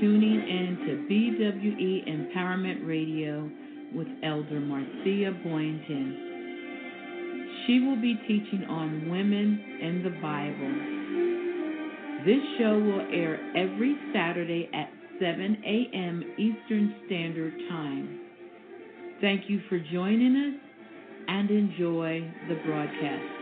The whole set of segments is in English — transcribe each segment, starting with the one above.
Tuning in to BWE Empowerment Radio with Elder Marcia Boynton. She will be teaching on women in the Bible. This show will air every Saturday at 7 a.m. Eastern Standard Time. Thank you for joining us and enjoy the broadcast.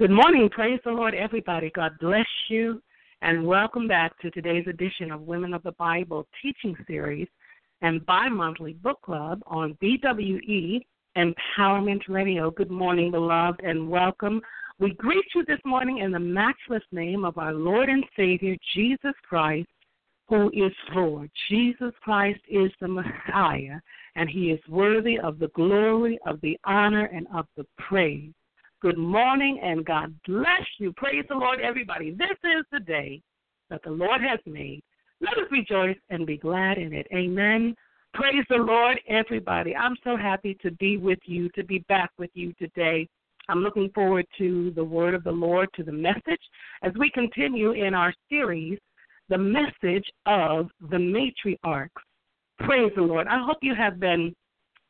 Good morning. Praise the Lord, everybody. God bless you, and welcome back to today's edition of Women of the Bible teaching series and bi monthly book club on BWE Empowerment Radio. Good morning, beloved, and welcome. We greet you this morning in the matchless name of our Lord and Savior, Jesus Christ, who is Lord. Jesus Christ is the Messiah, and he is worthy of the glory, of the honor, and of the praise. Good morning and God bless you. Praise the Lord, everybody. This is the day that the Lord has made. Let us rejoice and be glad in it. Amen. Praise the Lord, everybody. I'm so happy to be with you, to be back with you today. I'm looking forward to the word of the Lord, to the message, as we continue in our series, The Message of the Matriarchs. Praise the Lord. I hope you have been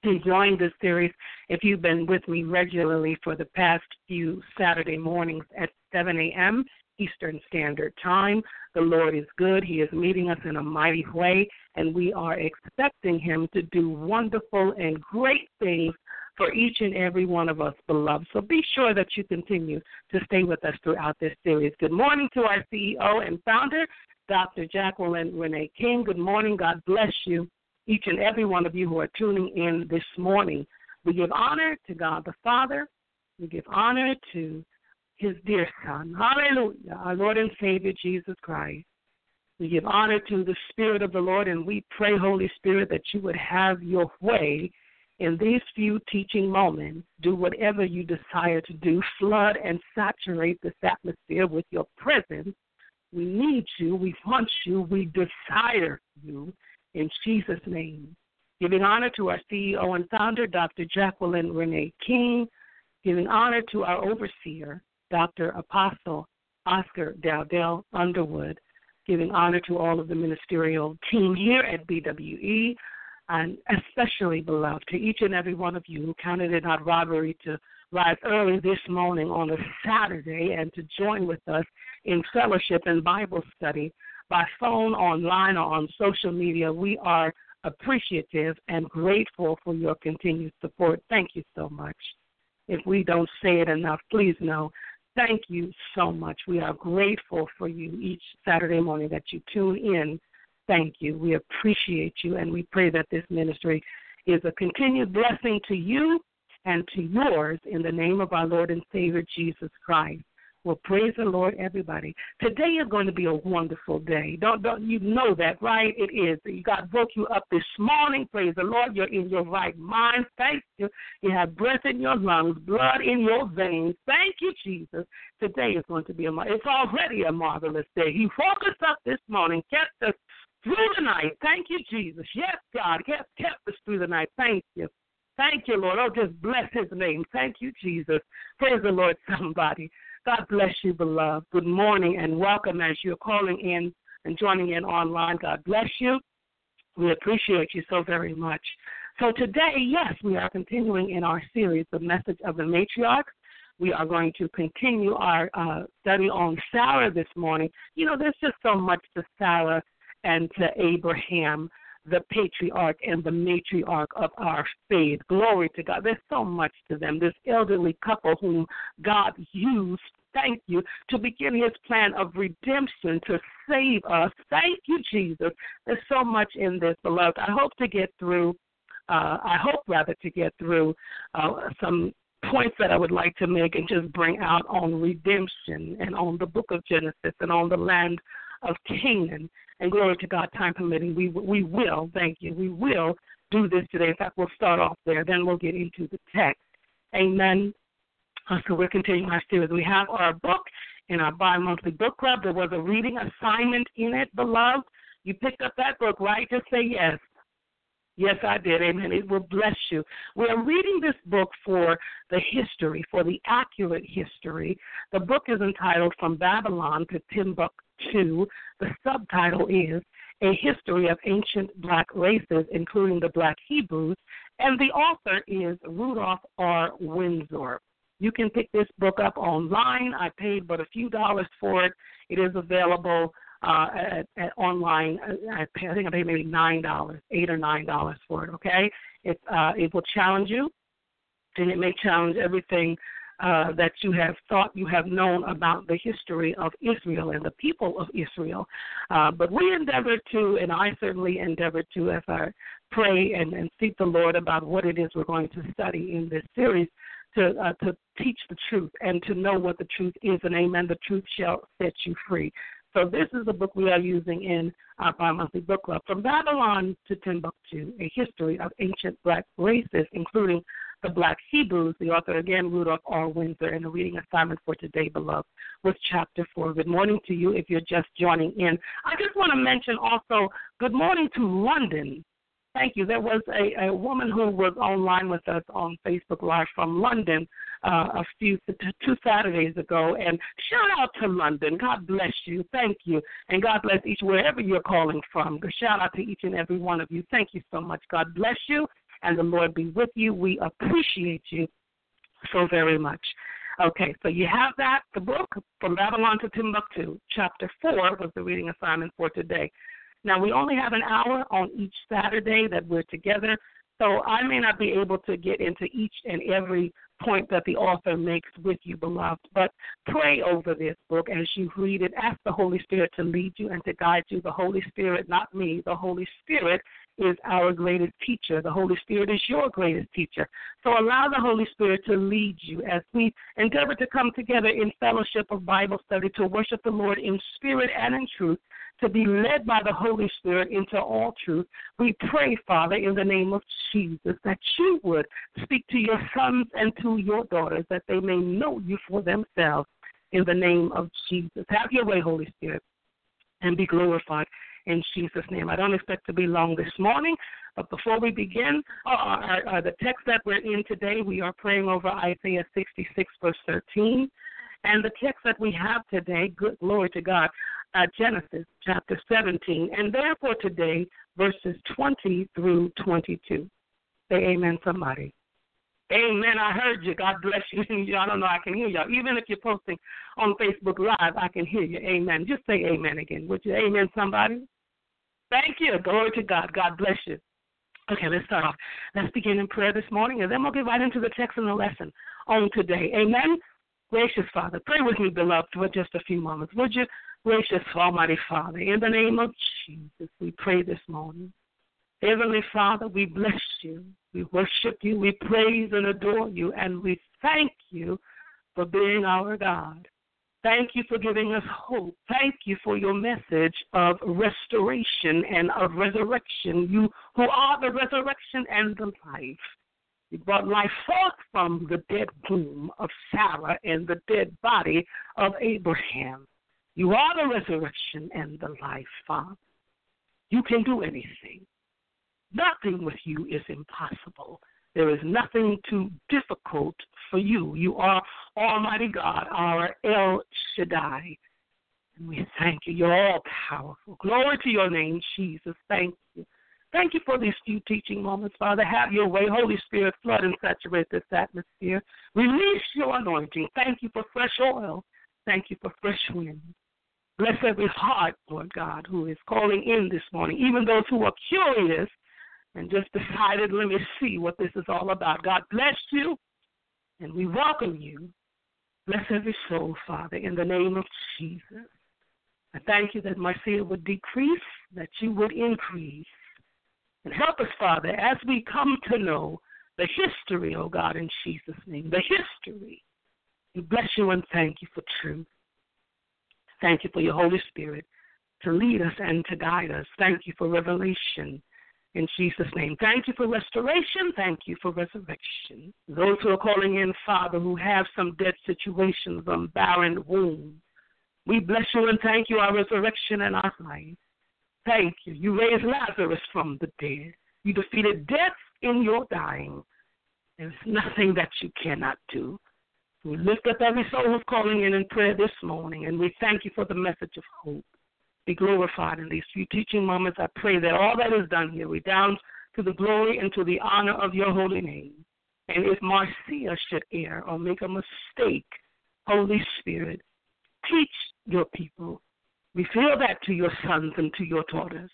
enjoying this series if you've been with me regularly for the past few Saturday mornings at 7 a.m. Eastern Standard Time. The Lord is good. He is meeting us in a mighty way, and we are expecting Him to do wonderful and great things for each and every one of us, beloved. So be sure that you continue to stay with us throughout this series. Good morning to our CEO and founder, Dr. Jacqueline Renee King. Good morning. God bless you each and every one of you who are tuning in this morning. We give honor to God the Father. We give honor to his dear Son. Hallelujah. Our Lord and Savior Jesus Christ. We give honor to the Spirit of the Lord, and we pray, Holy Spirit, that you would have your way in these few teaching moments. Do whatever you desire to do. Flood and saturate this atmosphere with your presence. We need you. We want you. We desire you in Jesus' name. Giving honor to our CEO and founder, Dr. Jacqueline Renee King. Giving honor to our overseer, Dr. Apostle Oscar Dowdell Underwood. Giving honor to all of the ministerial team here at BWE, and especially, beloved, to each and every one of you who counted it not robbery to rise early this morning on a Saturday and to join with us in fellowship and Bible study by phone, online, or on social media. We are appreciative and grateful for your continued support. Thank you so much. If we don't say it enough, please know. Thank you so much. We are grateful for you each Saturday morning that you tune in. Thank you. We appreciate you, and we pray that this ministry is a continued blessing to you and to yours in the name of our Lord and Savior Jesus Christ. Well, praise the Lord, everybody. Today is going to be a wonderful day. Don't don't you know that, right? It is. God woke you up this morning. Praise the Lord. You're in your right mind. Thank you. You have breath in your lungs, blood in your veins. Thank you, Jesus. Today is going to be a. It's already a marvelous day. He woke us up this morning, kept us through the night. Thank you, Jesus. Yes, God, kept kept us through the night. Thank you. Thank you, Lord. Oh, just bless His name. Thank you, Jesus. Praise the Lord, somebody. God bless you, beloved. Good morning and welcome as you're calling in and joining in online. God bless you. We appreciate you so very much. So today, yes, we are continuing in our series, The Message of the Matriarch. We are going to continue our uh, study on Sarah this morning. You know, there's just so much to Sarah and to Abraham the patriarch and the matriarch of our faith. Glory to God. There's so much to them. This elderly couple whom God used, thank you, to begin his plan of redemption to save us. Thank you, Jesus. There's so much in this, beloved. I hope to get through, uh, I hope rather to get through uh, some points that I would like to make and just bring out on redemption and on the book of Genesis and on the land of Canaan and glory to God, time permitting, we we will, thank you, we will do this today. In fact, we'll start off there, then we'll get into the text. Amen. So we're continuing our series. We have our book, in our bi monthly book club. There was a reading assignment in it, beloved. You picked up that book, right? Just say yes. Yes, I did. Amen. It will bless you. We're reading this book for the history, for the accurate history. The book is entitled From Babylon to Timbuktu. The subtitle is A History of Ancient Black Races, including the Black Hebrews, and the author is Rudolph R. Windsor. You can pick this book up online. I paid but a few dollars for it. It is available uh, at, at online. I, pay, I think I paid maybe nine dollars, eight or nine dollars for it. Okay, it uh, it will challenge you, and it may challenge everything uh, that you have thought you have known about the history of Israel and the people of Israel. Uh, but we endeavor to, and I certainly endeavor to, as I pray and, and seek the Lord about what it is we're going to study in this series, to uh, to teach the truth and to know what the truth is, and Amen. The truth shall set you free. So this is the book we are using in our bi-monthly book club. From Babylon to Timbuktu, a history of ancient black races, including the black Hebrews. The author, again, Rudolph R. Windsor, and the reading assignment for today, beloved, was chapter 4. Good morning to you if you're just joining in. I just want to mention also good morning to London. Thank you. There was a, a woman who was online with us on Facebook Live from London uh, a few two Saturdays ago, and shout out to London. God bless you. Thank you, and God bless each wherever you're calling from. Shout out to each and every one of you. Thank you so much. God bless you, and the Lord be with you. We appreciate you so very much. Okay, so you have that, the book, From Babylon to Timbuktu, chapter 4 was the reading assignment for today. Now, we only have an hour on each Saturday that we're together, so I may not be able to get into each and every point that the author makes with you, beloved. But pray over this book as you read it. Ask the Holy Spirit to lead you and to guide you. The Holy Spirit, not me, the Holy Spirit is our greatest teacher. The Holy Spirit is your greatest teacher. So allow the Holy Spirit to lead you as we endeavor to come together in fellowship of Bible study to worship the Lord in spirit and in truth to be led by the Holy Spirit into all truth. We pray, Father, in the name of Jesus, that you would speak to your sons and to your daughters, that they may know you for themselves in the name of Jesus. Have your way, Holy Spirit, and be glorified in Jesus' name. I don't expect to be long this morning, but before we begin, uh, uh, uh, the text that we're in today, we are praying over Isaiah 66, verse 13. And the text that we have today, good glory to God, uh, Genesis chapter 17, and therefore today, verses 20 through 22. Say amen, somebody. Amen. I heard you. God bless you. I don't know. I can hear y'all. Even if you're posting on Facebook Live, I can hear you. Amen. Just say amen again. Would you? Amen, somebody? Thank you. Glory to God. God bless you. Okay, let's start off. Let's begin in prayer this morning, and then we'll get right into the text and the lesson on today. Amen. Gracious Father, pray with me, beloved, for just a few moments. Would you Gracious Almighty Father, in the name of Jesus, we pray this morning. Heavenly Father, we bless you. We worship you. We praise and adore you. And we thank you for being our God. Thank you for giving us hope. Thank you for your message of restoration and of resurrection. You who are the resurrection and the life. You brought life forth from the dead womb of Sarah and the dead body of Abraham. You are the resurrection and the life, Father. You can do anything. Nothing with you is impossible. There is nothing too difficult for you. You are Almighty God, our El Shaddai. And we thank you. You're all powerful. Glory to your name, Jesus. Thank you. Thank you for these few teaching moments, Father. Have your way. Holy Spirit, flood and saturate this atmosphere. Release your anointing. Thank you for fresh oil. Thank you for fresh wind. Bless every heart, Lord God, who is calling in this morning, even those who are curious and just decided, let me see what this is all about. God bless you, and we welcome you. Bless every soul, Father, in the name of Jesus. I thank you that my fear would decrease, that you would increase. And help us, Father, as we come to know the history, oh God, in Jesus' name, the history. We bless you and thank you for truth. Thank you for your Holy Spirit to lead us and to guide us. Thank you for revelation in Jesus' name. Thank you for restoration. Thank you for resurrection. Those who are calling in, Father, who have some dead situations, some barren wombs, We bless you and thank you, our resurrection and our life. Thank you. You raised Lazarus from the dead. You defeated death in your dying. There's nothing that you cannot do. We lift up every soul who's calling in in prayer this morning, and we thank you for the message of hope. Be glorified in these few teaching moments. I pray that all that is done here redounds to the glory and to the honor of your holy name. And if Marcia should err or make a mistake, Holy Spirit, teach your people. Reveal that to your sons and to your daughters.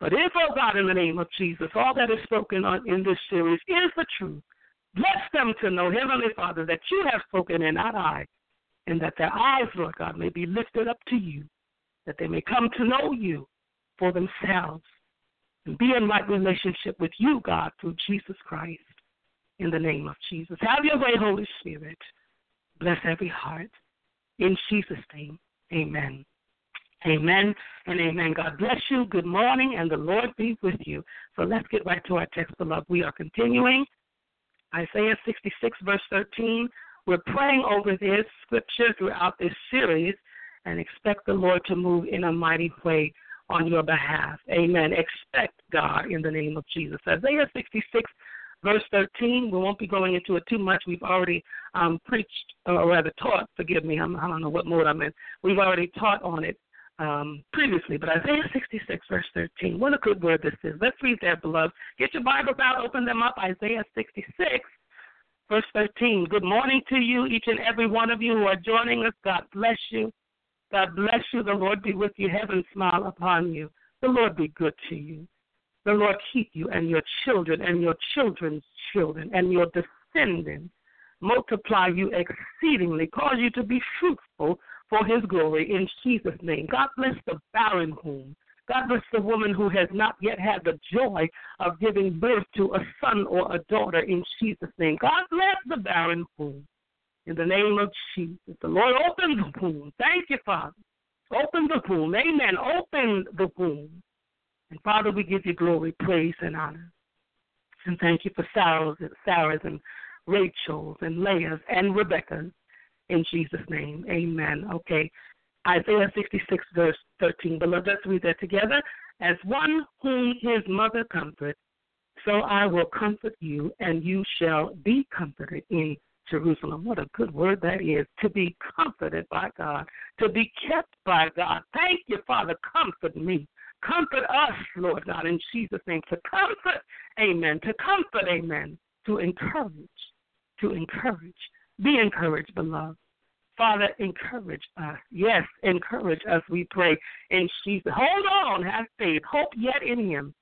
But if, oh God, in the name of Jesus, all that is spoken on in this series is the truth, bless them to know, Heavenly Father, that you have spoken and not I, and that their eyes, Lord God, may be lifted up to you, that they may come to know you for themselves and be in right relationship with you, God, through Jesus Christ. In the name of Jesus. Have your way, Holy Spirit. Bless every heart. In Jesus' name, amen. Amen and amen. God bless you. Good morning, and the Lord be with you. So let's get right to our text, beloved. We are continuing Isaiah 66, verse 13. We're praying over this scripture throughout this series and expect the Lord to move in a mighty way on your behalf. Amen. Expect God in the name of Jesus. Isaiah 66, verse 13. We won't be going into it too much. We've already um, preached, or rather taught, forgive me, I'm, I do not know what mode I'm in. We've already taught on it um, previously, but Isaiah 66, verse 13. What a good word this is. Let's read that, beloved. Get your Bibles out, open them up. Isaiah 66, verse 13. Good morning to you, each and every one of you who are joining us. God bless you. God bless you. The Lord be with you. Heaven smile upon you. The Lord be good to you. The Lord keep you and your children and your children's children and your descendants. Multiply you exceedingly, cause you to be fruitful for his glory in Jesus' name. God bless the barren womb. God bless the woman who has not yet had the joy of giving birth to a son or a daughter in Jesus' name. God bless the barren womb. In the name of Jesus. The Lord open the womb. Thank you, Father. Open the womb. Amen. Open the womb. And Father, we give you glory, praise, and honor. And thank you for Sarah's, Sarah's and Rachel's and Leah's and Rebecca's in Jesus' name. Amen. Okay. Isaiah 66, verse 13. Beloved, let's read that together. As one whom his mother comforts, so I will comfort you, and you shall be comforted in Jerusalem. What a good word that is. To be comforted by God, to be kept by God. Thank you, Father. Comfort me. Comfort us, Lord God, in Jesus' name. To comfort, amen. To comfort, amen. To encourage, to encourage. Be encouraged, beloved. Father, encourage us. Yes, encourage us, we pray. In Jesus. Hold on, have faith. Hope yet in him.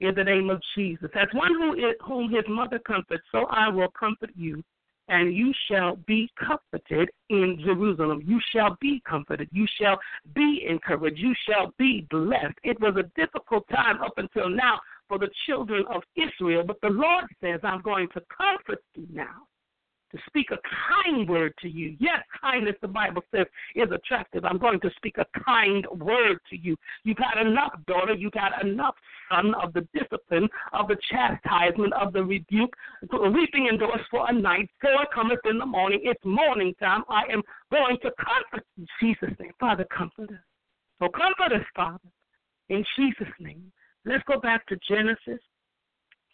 In the name of Jesus. As one who is, whom his mother comforts, so I will comfort you and you shall be comforted in Jerusalem. You shall be comforted. You shall be encouraged. You shall be blessed. It was a difficult time up until now for the children of Israel, but the Lord says, I'm going to comfort you now to speak a kind word to you. Yes, kindness, the Bible says, is attractive. I'm going to speak a kind word to you. You've had enough, daughter. You've had enough, son, of the discipline, of the chastisement, of the rebuke. Weeping endures for a night. Joy cometh in the morning. It's morning time. I am going to comfort you. Jesus' name. Father, comfort us. So comfort us, Father, in Jesus' name. Let's go back to Genesis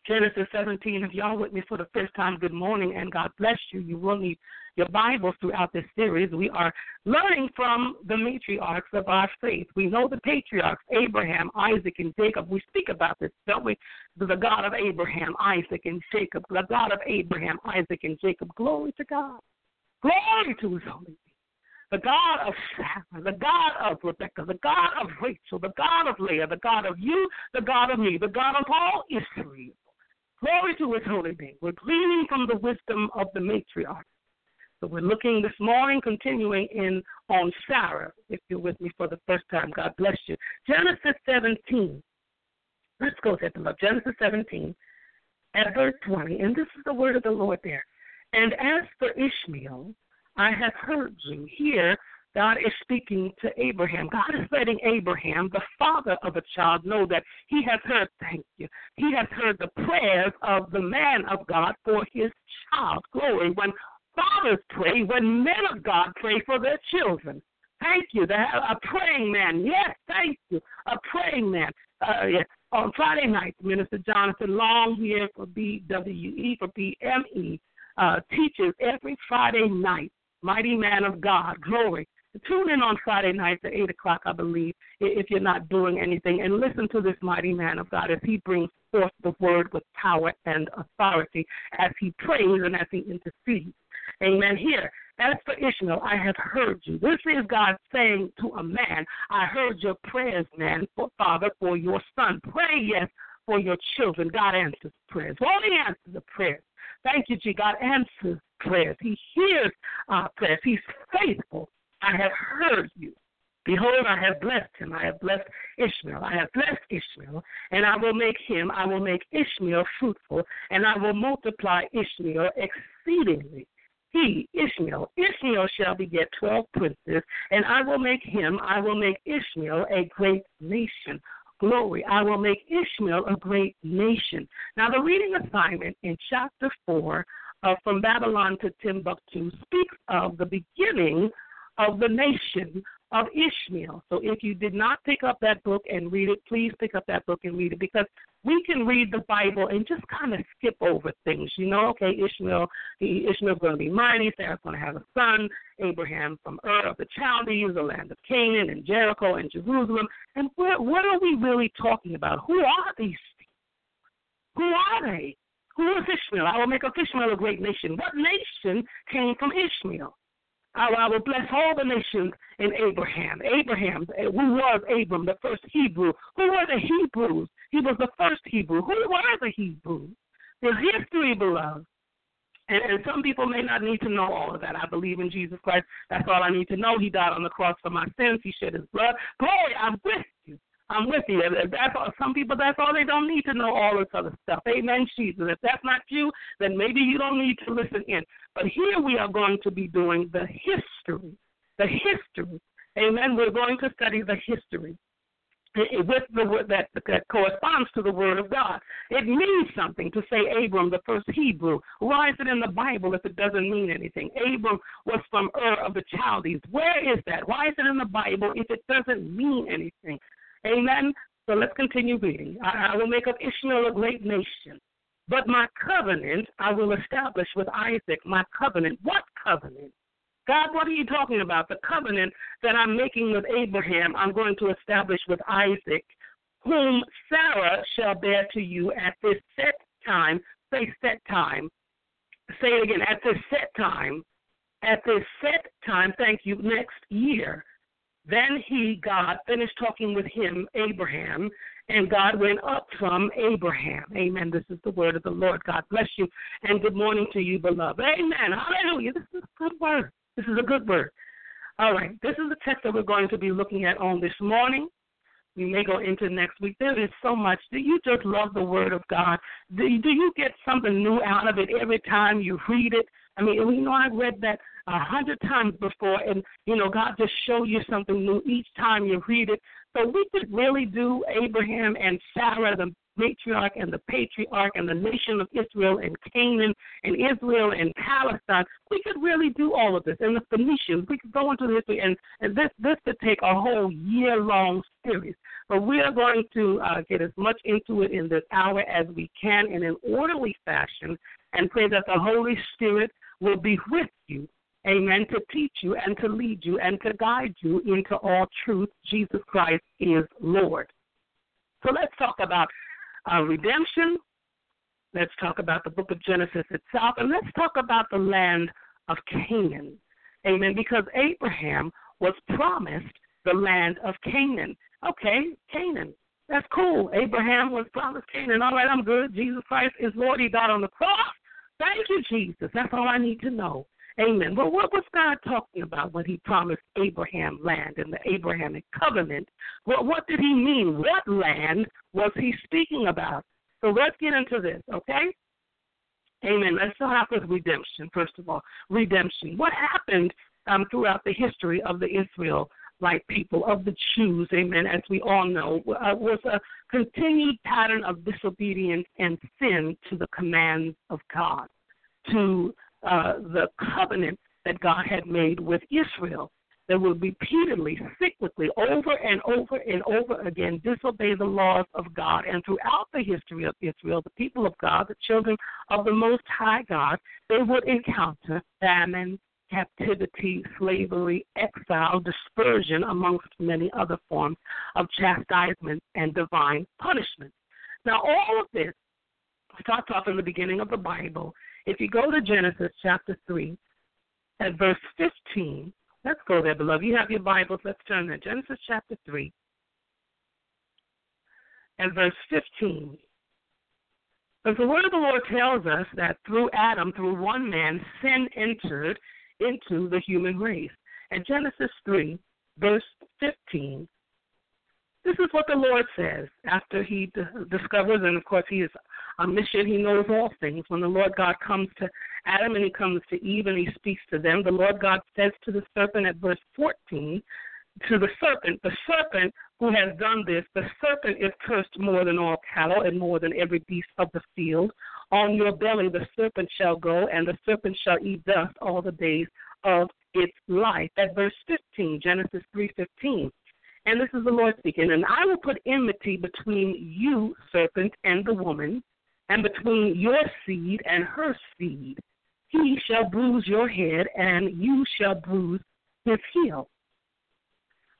Genesis 17. If y'all with me for the first time, good morning and God bless you. You will need your Bibles throughout this series. We are learning from the matriarchs of our faith. We know the patriarchs, Abraham, Isaac, and Jacob. We speak about this, don't we? The God of Abraham, Isaac, and Jacob. The God of Abraham, Isaac, and Jacob. Glory to God. Glory to his holy name the God of Sarah, the God of Rebecca, the God of Rachel, the God of Leah, the God of you, the God of me, the God of all Israel. Glory to his holy name. We're gleaning from the wisdom of the matriarch. So we're looking this morning, continuing in on Sarah, if you're with me for the first time. God bless you. Genesis 17. Let's go there, beloved. Genesis 17 at verse 20. And this is the word of the Lord there. And as for Ishmael, I have heard you. Here, God is speaking to Abraham. God is letting Abraham, the father of a child, know that he has heard, thank you, he has heard the prayers of the man of God for his child. Glory. When fathers pray, when men of God pray for their children. Thank you. A praying man. Yes, thank you. A praying man. Uh, yes. On Friday night, Minister Jonathan Long here for BWE, for BME, uh, teaches every Friday night. Mighty man of God, glory. Tune in on Friday nights at 8 o'clock, I believe, if you're not doing anything, and listen to this mighty man of God as he brings forth the word with power and authority, as he prays and as he intercedes. Amen. Here, as for Ishmael, I have heard you. This is God saying to a man, I heard your prayers, man, for Father, for your son. Pray, yes, for your children. God answers prayers. Won't he answer the prayers? Thank you, G. God answers prayers. He hears our prayers. He's faithful. I have heard you. Behold, I have blessed him. I have blessed Ishmael. I have blessed Ishmael, and I will make him, I will make Ishmael fruitful, and I will multiply Ishmael exceedingly he, Ishmael, Ishmael shall beget twelve princes, and I will make him, I will make Ishmael a great nation. Glory, I will make Ishmael a great nation. Now, the reading assignment in chapter 4 uh, from Babylon to Timbuktu speaks of the beginning of the nation of Ishmael. So if you did not pick up that book and read it, please pick up that book and read it because we can read the Bible and just kind of skip over things. You know, okay, Ishmael, Ishmael's going to be mighty. Sarah's going to have a son. Abraham from Ur of the Chaldees, the land of Canaan, and Jericho and Jerusalem. And what, are we really talking about? Who are these people? Who are they? Who is Ishmael? I will make of Ishmael a great nation. What nation came from Ishmael? I will bless all the nations in Abraham. Abraham, eh, who was Abram, the first Hebrew. Who were the Hebrews? He was the first Hebrew. Who were the Hebrews? The history, beloved. And, and some people may not need to know all of that. I believe in Jesus Christ. That's all I need to know. He died on the cross for my sins. He shed his blood. Glory, I'm with you. I'm with you. That's all, some people. That's all they don't need to know all this other stuff. Amen, Jesus. If that's not you, then maybe you don't need to listen in. But here we are going to be doing the history, the history. Amen. We're going to study the history with the word that, that corresponds to the word of God. It means something to say Abram, the first Hebrew. Why is it in the Bible if it doesn't mean anything? Abram was from Ur of the Chaldees. Where is that? Why is it in the Bible if it doesn't mean anything? Amen. So let's continue reading. I, I will make of Ishmael a great nation. But my covenant I will establish with Isaac. My covenant. What covenant? God, what are you talking about? The covenant that I'm making with Abraham, I'm going to establish with Isaac, whom Sarah shall bear to you at this set time. Say set time. Say it again. At this set time. At this set time, thank you, next year. Then he, God, finished talking with him, Abraham, and God went up from Abraham. Amen. This is the word of the Lord. God bless you, and good morning to you, beloved. Amen. Hallelujah. This is a good word. This is a good word. All right. This is the text that we're going to be looking at on this morning. We may go into next week. There is so much. Do you just love the Word of God? Do you, do you get something new out of it every time you read it? I mean, you know, I've read that a hundred times before, and you know, God just show you something new each time you read it. So we could really do Abraham and Sarah, the matriarch and the patriarch, and the nation of Israel and Canaan and Israel and Palestine. We could really do all of this. And the Phoenicians, we could go into the history, and, and this this could take a whole year long series. But we are going to uh, get as much into it in this hour as we can in an orderly fashion, and pray that the Holy Spirit will be with you amen, to teach you and to lead you and to guide you into all truth. Jesus Christ is Lord. So let's talk about uh, redemption. Let's talk about the book of Genesis itself. And let's talk about the land of Canaan. Amen. Because Abraham was promised the land of Canaan. Okay, Canaan. That's cool. Abraham was promised Canaan. All right, I'm good. Jesus Christ is Lord. He died on the cross. Thank you, Jesus. That's all I need to know. Amen. Well, what was God talking about when he promised Abraham land in the Abrahamic covenant? Well, what did he mean? What land was he speaking about? So let's get into this, okay? Amen. Let's start with redemption, first of all. Redemption. What happened um, throughout the history of the Israel like people, of the Jews, amen, as we all know, uh, was a continued pattern of disobedience and sin to the commands of God, to uh, the covenant that God had made with Israel. that would repeatedly, cyclically, over and over and over again disobey the laws of God. And throughout the history of Israel, the people of God, the children of the Most High God, they would encounter famine, captivity, slavery, exile, dispersion, amongst many other forms of chastisement and divine punishment. Now, all of this starts off in the beginning of the Bible. If you go to Genesis chapter 3, at verse 15, let's go there, beloved. You have your Bibles. Let's turn there. Genesis chapter 3, and verse 15. Because the word of the Lord tells us that through Adam, through one man, sin entered into the human race. And Genesis 3, verse 15, this is what the Lord says after he d- discovers, and of course, he is omniscient, he knows all things. When the Lord God comes to Adam and he comes to Eve and he speaks to them, the Lord God says to the serpent at verse 14, to the serpent, the serpent who has done this, the serpent is cursed more than all cattle and more than every beast of the field. On your belly the serpent shall go, and the serpent shall eat dust all the days of its life. At verse 15, Genesis 3:15. And this is the Lord speaking. And I will put enmity between you, serpent, and the woman, and between your seed and her seed. He shall bruise your head, and you shall bruise his heel.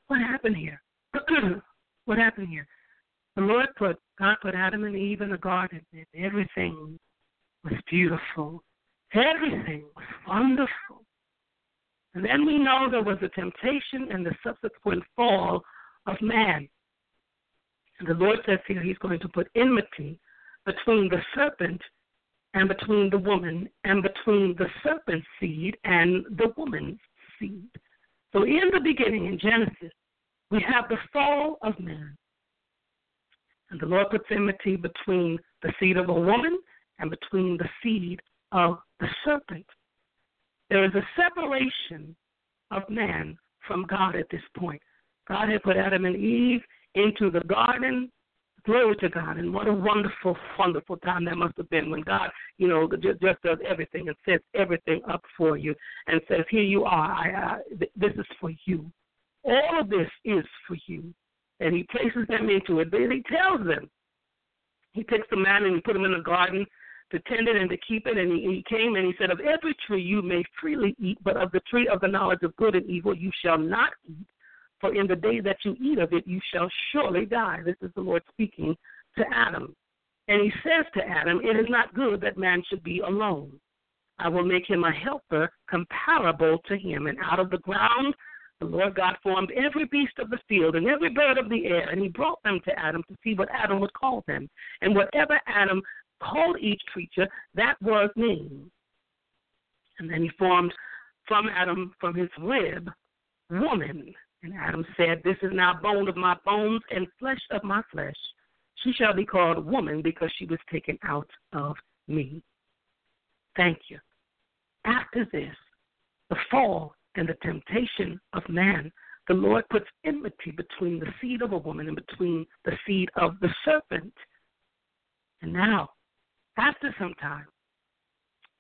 What happened here? what happened here? The Lord put God put Adam and Eve in the garden, and everything was beautiful. Everything was wonderful. And then we know there was a temptation and the subsequent fall of man. And the Lord says here he's going to put enmity between the serpent and between the woman and between the serpent's seed and the woman's seed. So in the beginning, in Genesis, we have the fall of man. And the Lord puts enmity between the seed of a woman and between the seed of the serpent. There is a separation of man from God at this point. God had put Adam and Eve into the garden. Glory to God. And what a wonderful, wonderful time that must have been when God, you know, just, just does everything and sets everything up for you and says, Here you are. I, uh, I, this is for you. All of this is for you. And He places them into it. But He tells them, He takes the man and He put him in the garden to tend it and to keep it. And he, he came and he said, Of every tree you may freely eat, but of the tree of the knowledge of good and evil you shall not eat. For in the day that you eat of it, you shall surely die. This is the Lord speaking to Adam. And he says to Adam, It is not good that man should be alone. I will make him a helper comparable to him. And out of the ground the Lord God formed every beast of the field and every bird of the air, and he brought them to Adam to see what Adam would call them. And whatever Adam called each creature, that was named. And then he formed from Adam, from his rib, woman. And Adam said, This is now bone of my bones and flesh of my flesh. She shall be called woman because she was taken out of me. Thank you. After this, the fall and the temptation of man, the Lord puts enmity between the seed of a woman and between the seed of the serpent. And now, after some time,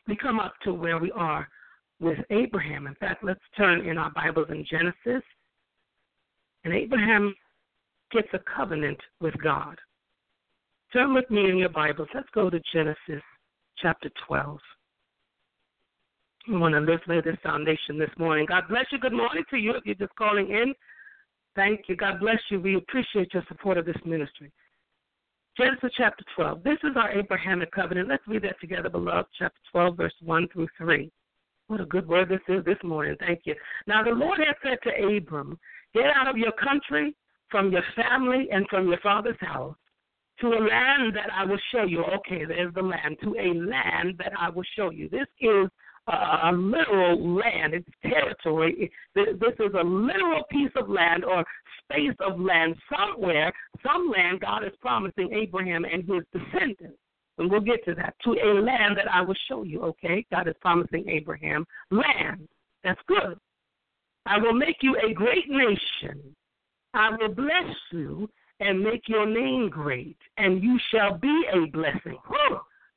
we come up to where we are with Abraham. In fact, let's turn in our Bibles in Genesis. And Abraham gets a covenant with God. Turn with me in your Bibles. Let's go to Genesis chapter 12. We want to lay this foundation this morning. God bless you. Good morning to you if you're just calling in. Thank you. God bless you. We appreciate your support of this ministry. Genesis chapter 12. This is our Abrahamic covenant. Let's read that together, beloved. Chapter 12, verse 1 through 3. What a good word this is this morning. Thank you. Now, the Lord had said to Abram, Get out of your country, from your family, and from your father's house to a land that I will show you. Okay, there's the land. To a land that I will show you. This is a literal land, it's territory. This is a literal piece of land or space of land somewhere, some land God is promising Abraham and his descendants. And we'll get to that. To a land that I will show you, okay? God is promising Abraham land. That's good. I will make you a great nation. I will bless you and make your name great, and you shall be a blessing.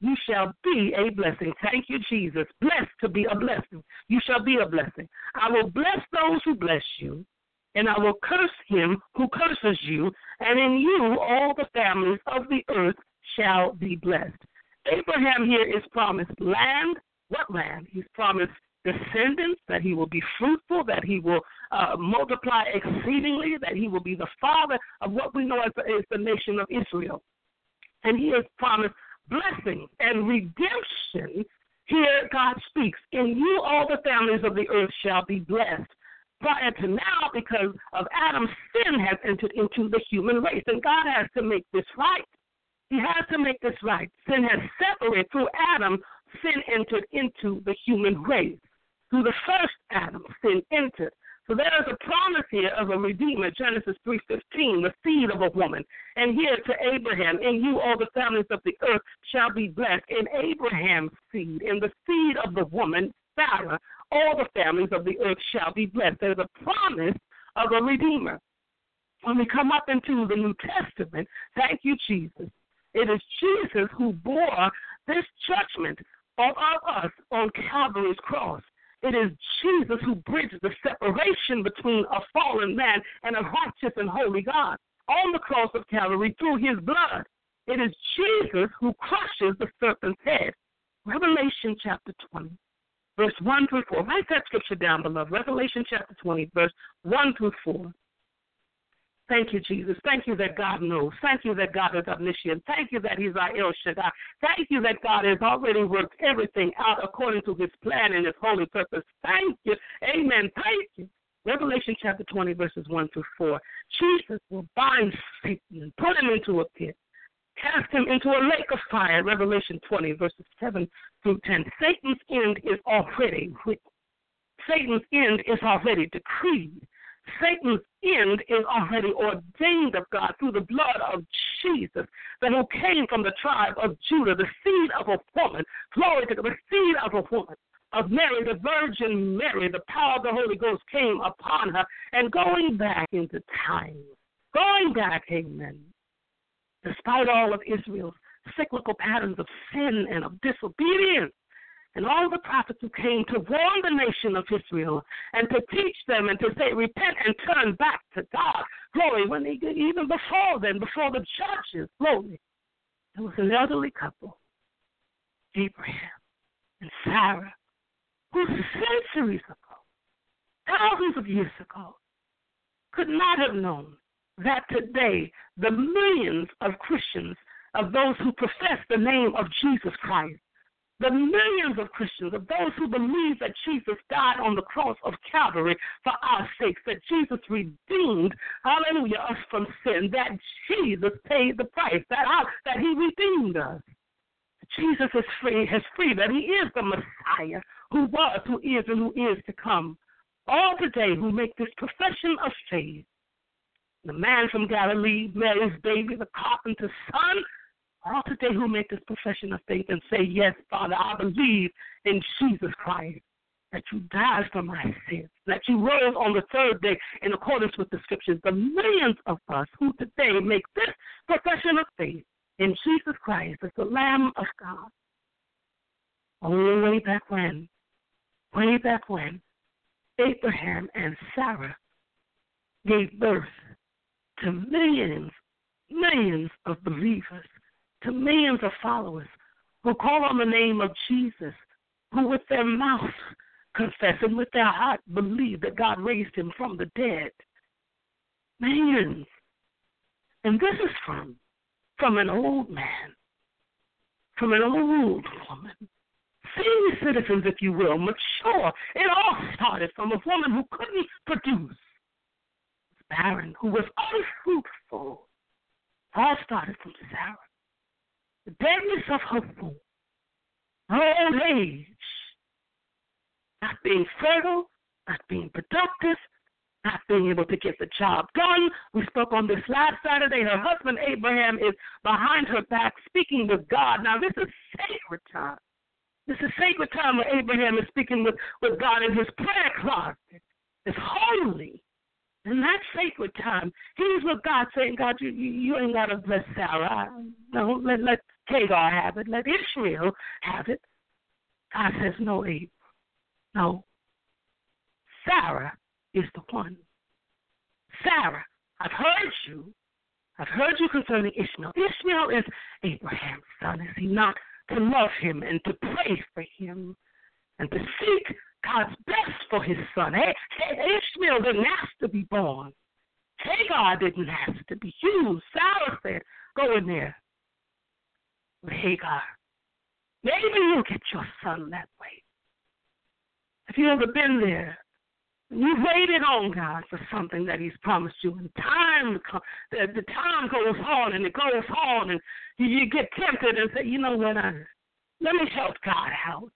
You shall be a blessing. Thank you, Jesus. Blessed to be a blessing. You shall be a blessing. I will bless those who bless you, and I will curse him who curses you, and in you all the families of the earth shall be blessed. Abraham here is promised land. What land? He's promised descendants, that he will be fruitful, that he will uh, multiply exceedingly, that he will be the father of what we know as the, as the nation of Israel. And he has promised blessing and redemption. Here God speaks, In you all the families of the earth shall be blessed. Prior to now, because of Adam's sin has entered into the human race, and God has to make this right. He has to make this right. Sin has separated through Adam. Sin entered into the human race. Through the first Adam, sin entered. So there is a promise here of a redeemer, Genesis 3:15, the seed of a woman. And here to Abraham, in you all the families of the earth shall be blessed. In Abraham's seed, in the seed of the woman, Sarah, all the families of the earth shall be blessed. There's a promise of a redeemer. When we come up into the New Testament, thank you, Jesus. It is Jesus who bore this judgment of us on Calvary's cross. It is Jesus who bridges the separation between a fallen man and a righteous and holy God on the cross of Calvary through his blood. It is Jesus who crushes the serpent's head. Revelation chapter 20, verse 1 through 4. Write that scripture down below. Revelation chapter 20, verse 1 through 4. Thank you, Jesus. Thank you that God knows. Thank you that God is omniscient. Thank you that He's our El Shaddai. Thank you that God has already worked everything out according to His plan and His holy purpose. Thank you. Amen. Thank you. Revelation chapter 20, verses 1 through 4. Jesus will bind Satan put him into a pit, cast him into a lake of fire. Revelation 20, verses 7 through 10. Satan's end is already written. Satan's end is already decreed. Satan's end is already ordained of God through the blood of Jesus, that who came from the tribe of Judah, the seed of a woman, glory to God, the seed of a woman, of Mary, the Virgin Mary, the power of the Holy Ghost came upon her, and going back into time, going back, amen, despite all of Israel's cyclical patterns of sin and of disobedience, and all the prophets who came to warn the nation of Israel and to teach them and to say, repent and turn back to God. Glory, when they, did, even before then, before the judges, glory, there was an elderly couple, Abraham and Sarah, who centuries ago, thousands of years ago, could not have known that today the millions of Christians, of those who profess the name of Jesus Christ, the millions of Christians, of those who believe that Jesus died on the cross of Calvary for our sakes, that Jesus redeemed, hallelujah, us from sin, that Jesus paid the price, that, that he redeemed us. Jesus is free, has free, that he is the Messiah who was, who is, and who is to come. All today who make this profession of faith. The man from Galilee, Mary's baby, the carpenter's son, all today who make this profession of faith and say, Yes, Father, I believe in Jesus Christ, that you died for my sins, that you rose on the third day in accordance with the scriptures. The millions of us who today make this profession of faith in Jesus Christ as the Lamb of God. Only way back when, way back when, Abraham and Sarah gave birth to millions, millions of believers to millions of followers who call on the name of Jesus, who with their mouth confess and with their heart believe that God raised him from the dead. Millions. And this is from from an old man, from an old woman. Senior citizens, if you will, mature. It all started from a woman who couldn't produce, barren, who was unfruitful. All started from Sarah the deadness of her womb, her old age, not being fertile, not being productive, not being able to get the job done. We spoke on this last Saturday. Her husband Abraham is behind her back speaking with God. Now, this is sacred time. This is sacred time where Abraham is speaking with, with God in his prayer closet. It's holy. And that sacred time, he's with God saying, God, you, you, you ain't got to bless Sarah. No, let, let, Hagar have it. Let Ishmael have it. God says, No, Abe. No. Sarah is the one. Sarah, I've heard you. I've heard you concerning Ishmael. Ishmael is Abraham's son, is he not? To love him and to pray for him and to seek God's best for his son. Eh? Hey, Ishmael didn't ask to be born. Hagar didn't ask to be used. Sarah said, Go in there Hagar. Maybe you'll get your son that way. Have you ever been there? You waited on God for something that He's promised you, and time the, the time goes on and it goes on, and you, you get tempted and say, you know what, I, let me help God out.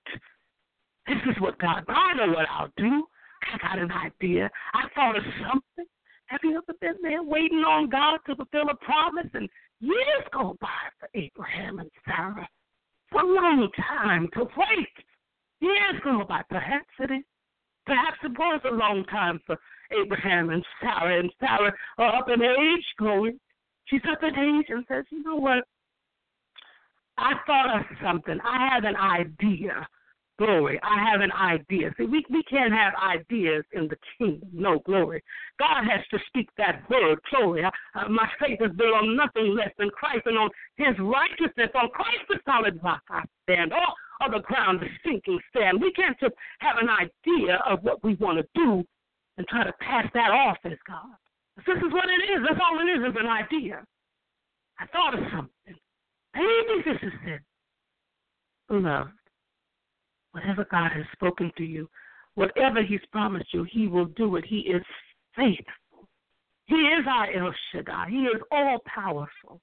This is what God. I know what I'll do. I got an idea. I thought of something. Have you ever been there waiting on God to fulfill a promise and years go by for Abraham and Sarah? It's a long time to wait. Years go by. Perhaps it is. Perhaps it was a long time for Abraham and Sarah, and Sarah are up in age going. She's up in age and says, You know what? I thought of something. I have an idea. Glory. I have an idea. See, we, we can't have ideas in the kingdom. No, glory. God has to speak that word. Glory. Uh, my faith is built on nothing less than Christ and on his righteousness. On Christ the solid rock I stand. All other ground is sinking sand. We can't just have an idea of what we want to do and try to pass that off as God. This is what it is. That's all it is, is an idea. I thought of something. Maybe this is it. Beloved, Whatever God has spoken to you, whatever He's promised you, He will do it. He is faithful. He is our El Shaddai. He is all powerful.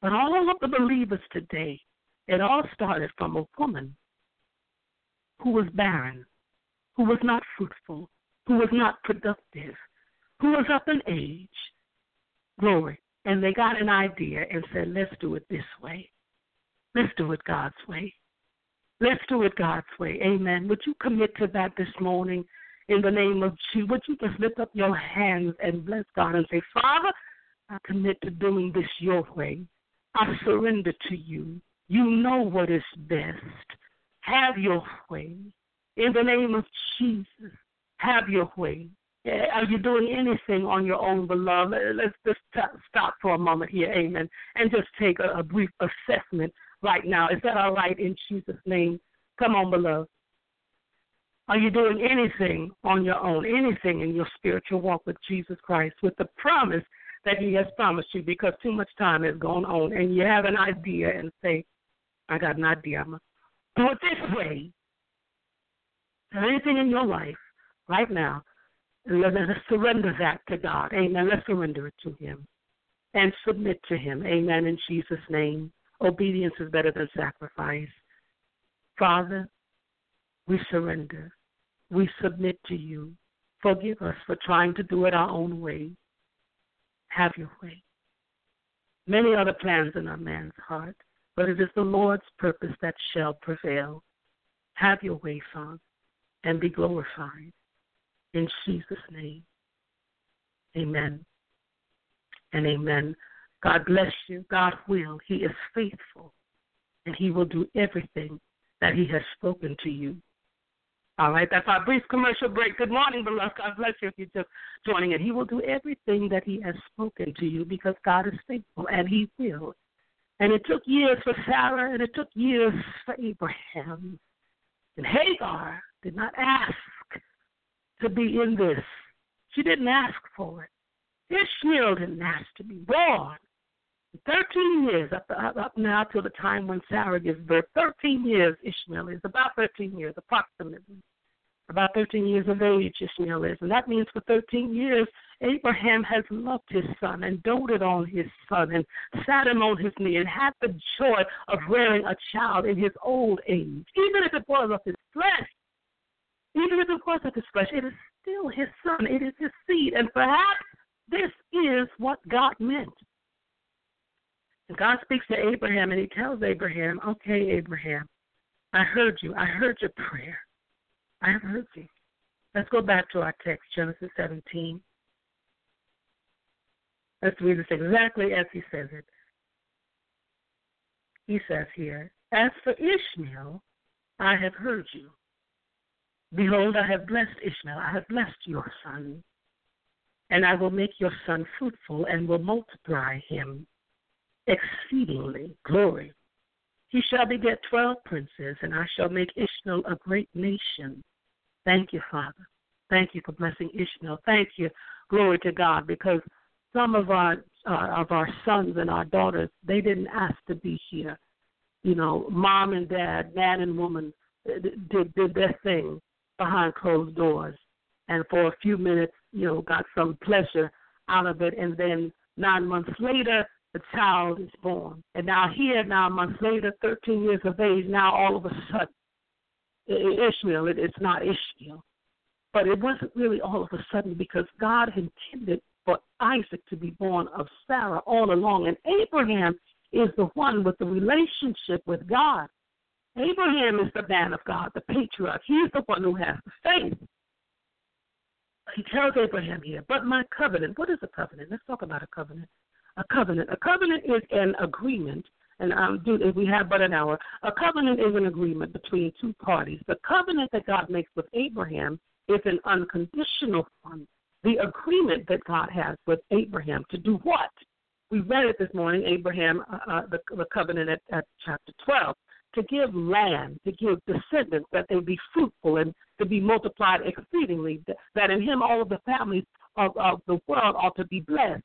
But all of the believers today, it all started from a woman who was barren, who was not fruitful, who was not productive, who was up in age. Glory. And they got an idea and said, let's do it this way. Let's do it God's way. Let's do it God's way. Amen. Would you commit to that this morning in the name of Jesus? Would you just lift up your hands and bless God and say, Father, I commit to doing this your way. I surrender to you. You know what is best. Have your way. In the name of Jesus, have your way. Are you doing anything on your own, beloved? Let's just stop for a moment here, amen, and just take a, brief assessment right now. Is that all right in Jesus' name? Come on, beloved. Are you doing anything on your own, anything in your spiritual walk with Jesus Christ with the promise that He has promised you? Because too much time has gone on and you have an idea and say, I got an idea. I'm going to do it this way. Is anything in your life right now? Let's surrender that to God. Amen. Let's surrender it to Him and submit to Him. Amen. In Jesus' name. Obedience is better than sacrifice. Father, we surrender. We submit to you. Forgive us for trying to do it our own way. Have your way. Many are the plans in a man's heart, but it is the Lord's purpose that shall prevail. Have your way, Father, and be glorified. In Jesus' name, amen and amen. God bless you. God will. He is faithful, and He will do everything that He has spoken to you. All right, that's our brief commercial break. Good morning, beloved. God bless you if you're just joining it. He will do everything that He has spoken to you because God is faithful, and He will. And it took years for Sarah, and it took years for Abraham. And Hagar did not ask to be in this. She didn't ask for it. Ishmael didn't ask to be born. 13 years, up, up, up now till the time when Sarah gives birth. 13 years Ishmael is, about 13 years approximately. About 13 years of age Ishmael is. And that means for 13 years, Abraham has loved his son and doted on his son and sat him on his knee and had the joy of rearing a child in his old age. Even if it was of his flesh, even if it was of his flesh, it is still his son. It is his seed. And perhaps this is what God meant God speaks to Abraham and he tells Abraham, Okay, Abraham, I heard you. I heard your prayer. I have heard you. Let's go back to our text, Genesis 17. Let's read this exactly as he says it. he says here, As for Ishmael, I have heard you. Behold, I have blessed Ishmael, I have blessed your son, and I will make your son fruitful and will multiply him exceedingly. Glory. He shall beget twelve princes, and I shall make Ishmael a great nation. Thank you, Father. Thank you for blessing Ishmael. Thank you, glory to God, because some of our uh, of our sons and our daughters they didn't ask to be here. You know, mom and dad, man and woman uh, did did their thing behind closed doors, and for a few minutes, you know, got some pleasure out of it, and then nine months later, the child is born. And now here, nine months later, 13 years of age, now all of a sudden, Ishmael, it, it's not Ishmael. But it wasn't really all of a sudden because God intended for Isaac to be born of Sarah all along. And Abraham is the one with the relationship with God. Abraham is the man of God, the patriarch. He's the one who has the faith. He tells Abraham here, but my covenant, what is a covenant? Let's talk about a covenant. A covenant. A covenant is an agreement, and um, do if we have but an hour. A covenant is an agreement between two parties. The covenant that God makes with Abraham is an unconditional one. The agreement that God has with Abraham to do what? We read it this morning, Abraham, uh, uh, the, the covenant at, at chapter 12 to give land, to give descendants, that they be fruitful and to be multiplied exceedingly, that in him all of the families of, of the world ought to be blessed.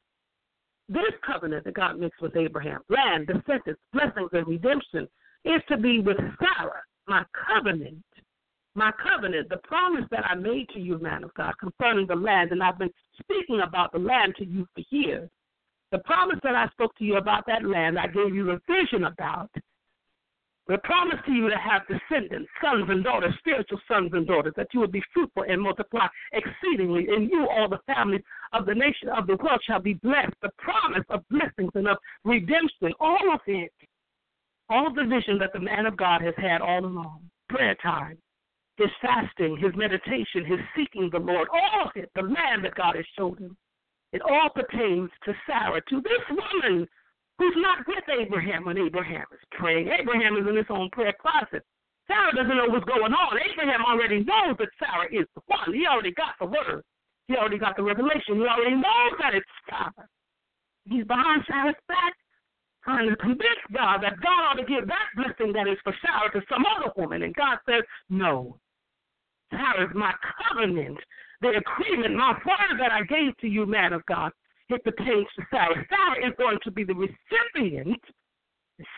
This covenant that God makes with Abraham, land, descendants, blessings, and redemption, is to be with Sarah, my covenant. My covenant, the promise that I made to you, man of God, concerning the land, and I've been speaking about the land to you for years. The promise that I spoke to you about that land, I gave you a vision about. We promise to you to have descendants, sons and daughters, spiritual sons and daughters, that you will be fruitful and multiply exceedingly. and you, all the families of the nation of the world shall be blessed. The promise of blessings and of redemption, all of it, all of the vision that the man of God has had all along. Prayer time, his fasting, his meditation, his seeking the Lord, all of it, the land that God has showed him. It all pertains to Sarah, to this woman who's not with Abraham when Abraham is praying. Abraham is in his own prayer closet. Sarah doesn't know what's going on. Abraham already knows that Sarah is the one. He already got the word. He already got the revelation. He already knows that it's Sarah. He's behind Sarah's back, trying to convince God that God ought to give that blessing that is for Sarah to some other woman. And God says, No. Sarah is my covenant, the agreement, my word that I gave to you, man of God it pertains to Sarah. Sarah is going to be the recipient.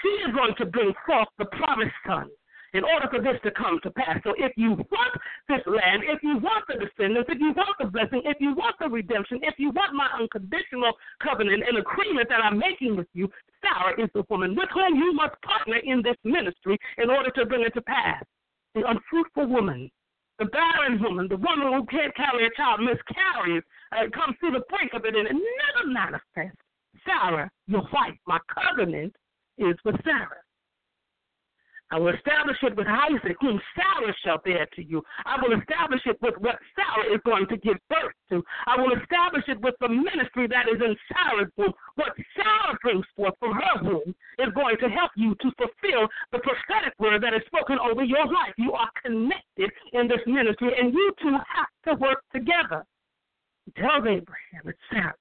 She is going to bring forth the promised son in order for this to come to pass. So if you want this land, if you want the descendants, if you want the blessing, if you want the redemption, if you want my unconditional covenant and agreement that I'm making with you, Sarah is the woman with whom you must partner in this ministry in order to bring it to pass. The unfruitful woman the barren woman, the woman who can't carry a child, miscarries, uh, comes to the brink of it, and it never manifests. Sarah, your wife, my covenant is with Sarah. I will establish it with Isaac, whom Sarah shall bear to you. I will establish it with what Sarah is going to give birth to. I will establish it with the ministry that is in Sarah's womb. What Sarah brings forth from her womb is going to help you to fulfill the prophetic word that is spoken over your life. You are connected in this ministry, and you two have to work together. Tell Abraham, it's Sarah.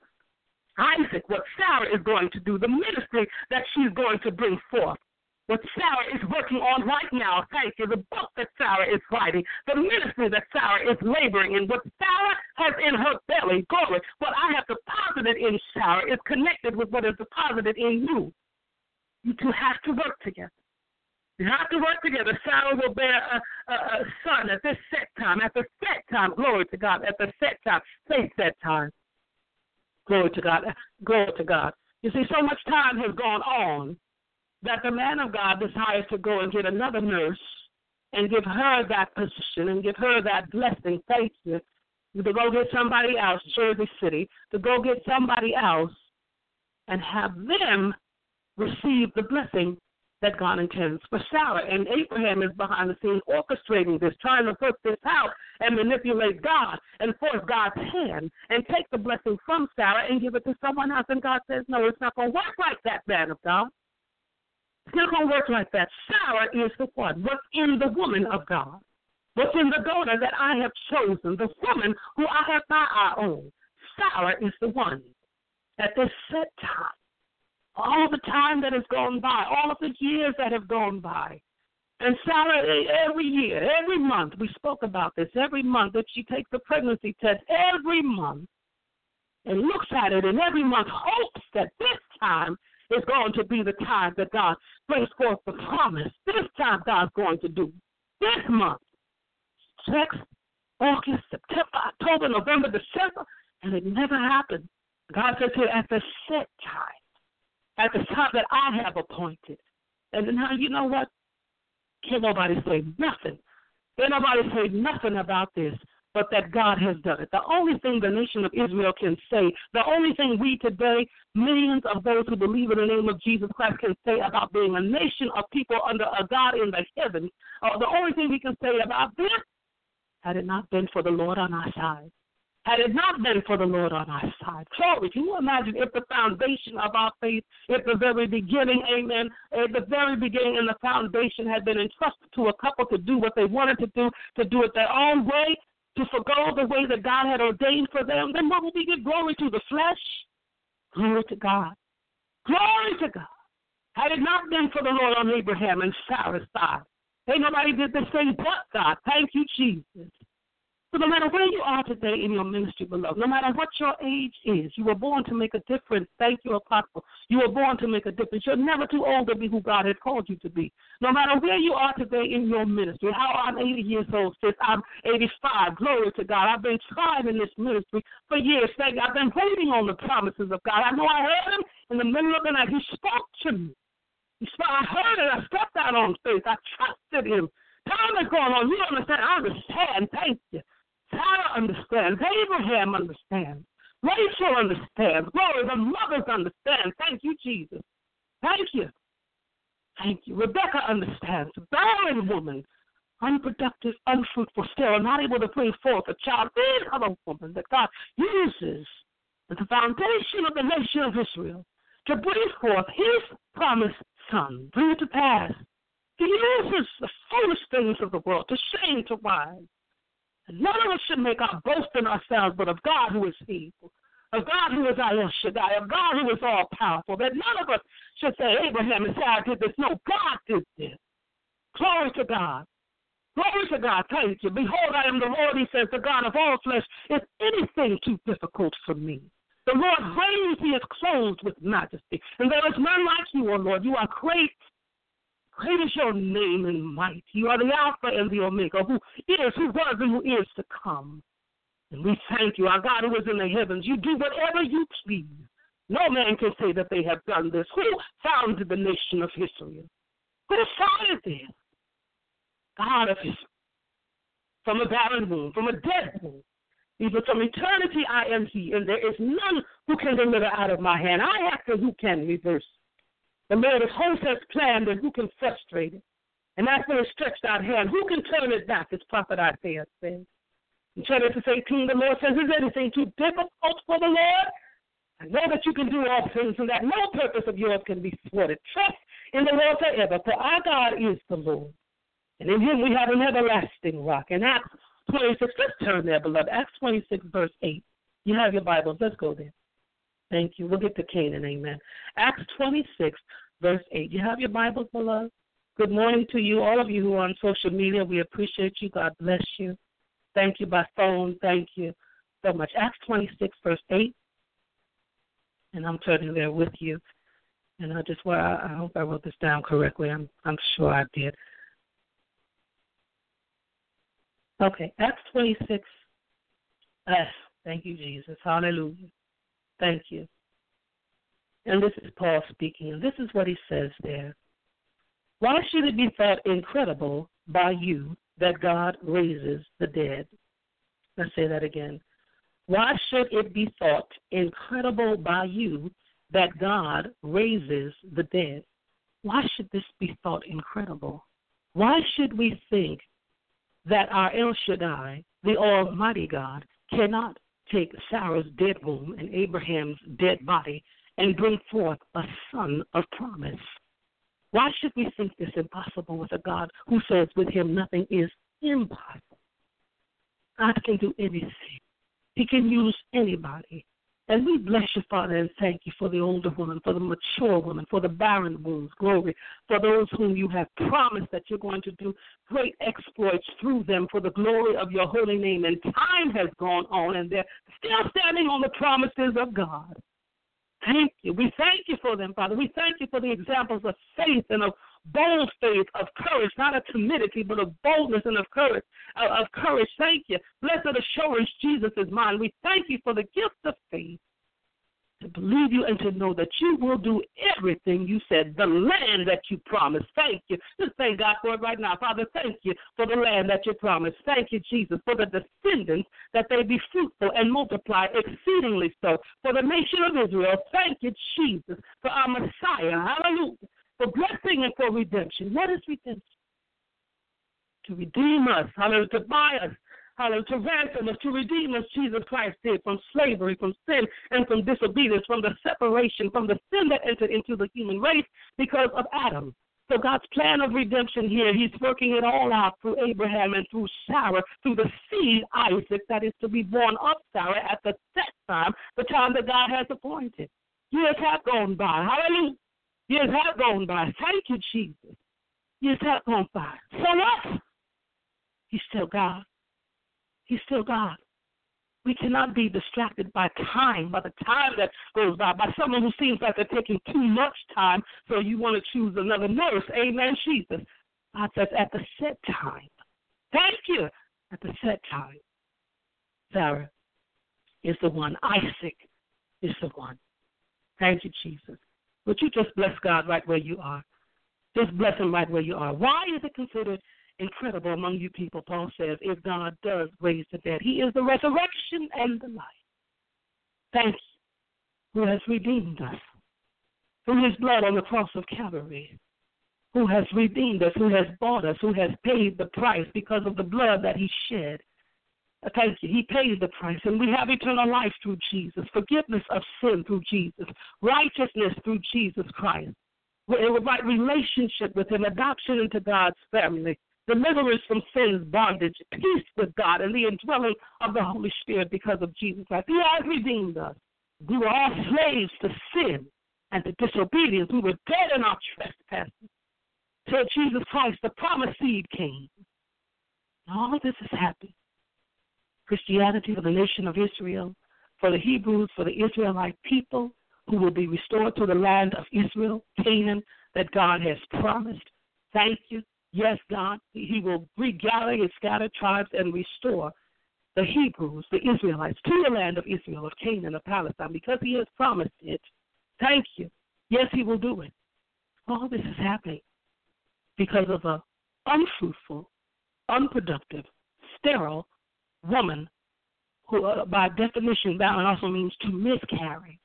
Isaac, what Sarah is going to do, the ministry that she's going to bring forth what Sarah is working on right now. Thank you. The book that Sarah is writing, the ministry that Sarah is laboring in, what Sarah has in her belly, glory, what I have deposited in Sarah is connected with what is deposited in you. You two have to work together. You have to work together. Sarah will bear a, a, a son at this set time, at the set time. Glory to God. At the set time. Say set time. Glory to God. Glory to God. You see, so much time has gone on that the man of God desires to go and get another nurse and give her that position and give her that blessing. Thank you. To go get somebody else, Jersey City, to go get somebody else and have them receive the blessing that God intends for Sarah. And Abraham is behind the scenes orchestrating this, trying to put this out and manipulate God and force God's hand and take the blessing from Sarah and give it to someone else. And God says, No, it's not going to work like that, man of God. Going to work like that. Sarah is the what? What's in the woman of God? What's in the daughter that I have chosen? The woman who I have by our own. Sarah is the one at this set time. All the time that has gone by, all of the years that have gone by. And Sarah, every year, every month, we spoke about this, every month that she takes the pregnancy test, every month, and looks at it, and every month hopes that this time is going to be the time that God brings forth the promise. This time God's going to do. This month. Six, August, September, October, November, December, and it never happened. God says here, at the set time, at the time that I have appointed. And now, you know what? Can't nobody say nothing. Can't nobody say nothing about this but that God has done it. The only thing the nation of Israel can say, the only thing we today, millions of those who believe in the name of Jesus Christ, can say about being a nation of people under a God in the heavens, uh, the only thing we can say about this, had it not been for the Lord on our side, had it not been for the Lord on our side. Glory. Can you imagine if the foundation of our faith, at the very beginning, amen, at the very beginning and the foundation had been entrusted to a couple to do what they wanted to do, to do it their own way, to forego the way that God had ordained for them, then what will we give glory to the flesh? Glory to God. Glory to God. Had it not been for the Lord on Abraham and Sarah's side, ain't nobody did this thing but God. Thank you, Jesus. So no matter where you are today in your ministry, beloved, no matter what your age is, you were born to make a difference. Thank you, Apostle. You were born to make a difference. You're never too old to be who God has called you to be. No matter where you are today in your ministry, how I'm 80 years old, sis, I'm 85. Glory to God. I've been trying in this ministry for years. Thank I've been waiting on the promises of God. I know I heard him in the middle of the night. He spoke to me. He spoke, I heard it. I stepped out on faith. I trusted him. Time is going on. You understand? I understand. Thank you. Sarah understands. Abraham understands. Rachel understands. Glory, the mothers understand. Thank you, Jesus. Thank you. Thank you. Rebecca understands. Barren woman, unproductive, unfruitful, still not able to bring forth a child. These are the woman that God uses as the foundation of the nation of Israel to bring forth his promised son, bring it to pass. He uses the foolish things of the world to shame to wise. None of us should make our boast in ourselves, but of God who is able, of God who is El Shaddai, of God who is all powerful. That none of us should say Abraham and Sarah did this. No, God did this. Glory to God. Glory to God. Thank you. Behold, I am the Lord, he says, the God of all flesh. Is anything too difficult for me? The Lord reigns, he is clothed with majesty. And there is none like you, O Lord. You are great Great is your name and might. You are the Alpha and the Omega, who is, who was, and who is to come. And we thank you, our God who is in the heavens. You do whatever you please. No man can say that they have done this. Who founded the nation of Israel? Who started this? God of Israel. From a barren womb, from a dead womb. Even from eternity I am He, and there is none who can deliver out of my hand. I ask who can reverse the Lord of hosts has planned, and who can frustrate it? And when it stretched out hand. Who can turn it back, as Prophet Isaiah says? In Genesis 18, the Lord says, Is anything too difficult for the Lord? I know that you can do all things, and that no purpose of yours can be thwarted. Trust in the Lord forever, for our God is the Lord. And in him we have an everlasting rock. In Acts 26, let's turn there, beloved. Acts 26, verse 8. You have your Bibles. Let's go there. Thank you. We'll get to Canaan. Amen. Acts 26, verse 8. You have your Bibles, beloved? Good morning to you, all of you who are on social media. We appreciate you. God bless you. Thank you by phone. Thank you so much. Acts 26, verse 8. And I'm turning there with you. And I just well, I, hope I wrote this down correctly. I'm I'm sure I did. Okay, Acts 26. Ah, thank you, Jesus. Hallelujah. Thank you. And this is Paul speaking, and this is what he says there. Why should it be thought incredible by you that God raises the dead? Let's say that again. Why should it be thought incredible by you that God raises the dead? Why should this be thought incredible? Why should we think that our El Shaddai, the Almighty God, cannot take Sarah's dead womb and Abraham's dead body and bring forth a son of promise. Why should we think this impossible with a God who says with him nothing is impossible? God can do anything. He can use anybody. And we bless you, Father, and thank you for the older woman, for the mature woman, for the barren wombs. Glory. For those whom you have promised that you're going to do great exploits through them for the glory of your holy name. And time has gone on, and they're still standing on the promises of God. Thank you. We thank you for them, Father. We thank you for the examples of faith and of bold faith, of courage, not of timidity, but of boldness and of courage. Of, courage. Thank you. Blessed assurance, Jesus is mine. We thank you for the gift of faith to believe you and to know that you will do everything you said, the land that you promised. Thank you. Just thank God for it right now. Father, thank you for the land that you promised. Thank you, Jesus, for the descendants that they be fruitful and multiply exceedingly so. For the nation of Israel, thank you, Jesus, for our Messiah. Hallelujah. For blessing and for redemption. What is redemption? To redeem us, hallelujah, to buy us hallelujah, to ransom us, to redeem us, Jesus Christ did from slavery, from sin, and from disobedience, from the separation, from the sin that entered into the human race because of Adam. So God's plan of redemption here, He's working it all out through Abraham and through Sarah, through the seed Isaac that is to be born of Sarah at the set time, the time that God has appointed. Years have gone by. Hallelujah. Years have gone by. Thank you, Jesus. Years have gone by. So what? He's still God. He's still God. We cannot be distracted by time, by the time that goes by, by someone who seems like they're taking too much time, so you want to choose another nurse. Amen, Jesus. God says, at the set time. Thank you. At the set time. Sarah is the one. Isaac is the one. Thank you, Jesus. Would you just bless God right where you are? Just bless him right where you are. Why is it considered incredible among you people, Paul says, if God does raise the dead. He is the resurrection and the life. Thank you, who has redeemed us through his blood on the cross of Calvary, who has redeemed us, who has bought us, who has paid the price because of the blood that he shed. Thank you. He paid the price, and we have eternal life through Jesus, forgiveness of sin through Jesus, righteousness through Jesus Christ, We're in a right relationship with Him, adoption into God's family, deliverance from sin's bondage, peace with God, and the indwelling of the Holy Spirit because of Jesus Christ. He has redeemed us. We were all slaves to sin and to disobedience. We were dead in our trespasses. Till Jesus Christ, the promised seed, came. All of this has happened. Christianity for the nation of Israel, for the Hebrews, for the Israelite people who will be restored to the land of Israel, Canaan, that God has promised. Thank you Yes, God, He will regather His scattered tribes and restore the Hebrews, the Israelites, to the land of Israel, of Canaan, of Palestine, because He has promised it. Thank you. Yes, He will do it. All this is happening because of a unfruitful, unproductive, sterile woman who, uh, by definition, barren also means to miscarry.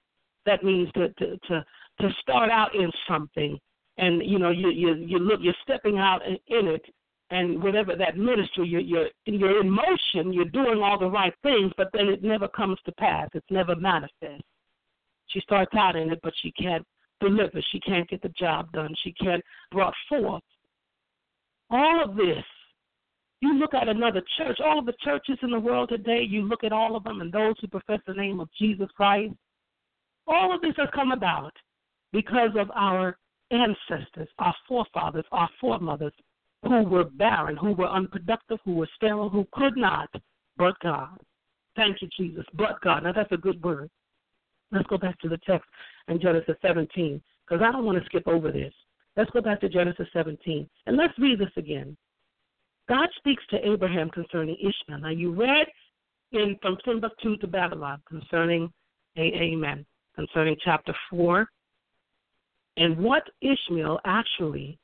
That means to, to, to, to start out in something. And you know you you you look you're stepping out in, it and whatever that ministry you're you're you're in motion you're doing all the right things but then it never comes to pass. It's never manifest. She starts out in it but she can't deliver. She can't get the job done. She can't brought forth. All of this you look at another church all of the churches in the world today you look at all of them and those who profess the name of jesus christ all of this has come about because of our ancestors, our forefathers, our foremothers, who were barren, who were unproductive, who were sterile, who could not, but God. Thank you, Jesus, but God. Now that's a good word. Let's go back to the text in Genesis 17, because I don't want to skip over this. Let's go back to Genesis 17, and let's read this again. God speaks to Abraham concerning Ishmael. Now you read in from Timbuktu to Babylon concerning, amen, concerning chapter 4, and what Ishmael actually,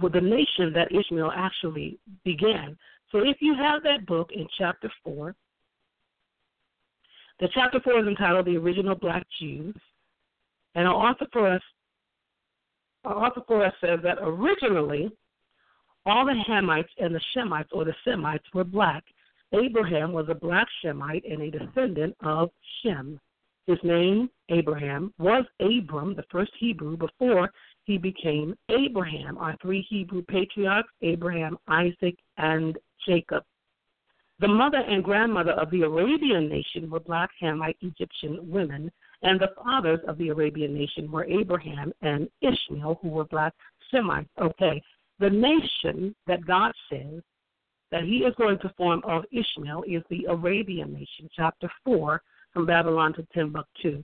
with the nation that Ishmael actually began. So if you have that book in chapter 4, the chapter 4 is entitled The Original Black Jews. And our author for us, our author for us says that originally all the Hamites and the Shemites or the Semites were black. Abraham was a black Shemite and a descendant of Shem. His name, Abraham, was Abram, the first Hebrew, before he became Abraham, our three Hebrew patriarchs Abraham, Isaac, and Jacob. The mother and grandmother of the Arabian nation were black Hamite Egyptian women, and the fathers of the Arabian nation were Abraham and Ishmael, who were black Semites. Okay, the nation that God says that He is going to form of Ishmael is the Arabian nation, chapter 4, from Babylon to Timbuktu.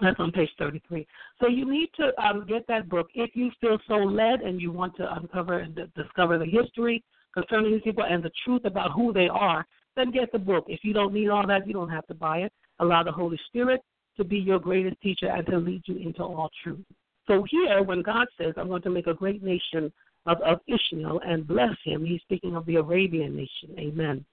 That's on page 33. So you need to um, get that book if you feel so led and you want to uncover and d- discover the history concerning these people and the truth about who they are. Then get the book. If you don't need all that, you don't have to buy it. Allow the Holy Spirit to be your greatest teacher and to lead you into all truth. So here, when God says, "I'm going to make a great nation of, of Ishmael and bless him," He's speaking of the Arabian nation. Amen.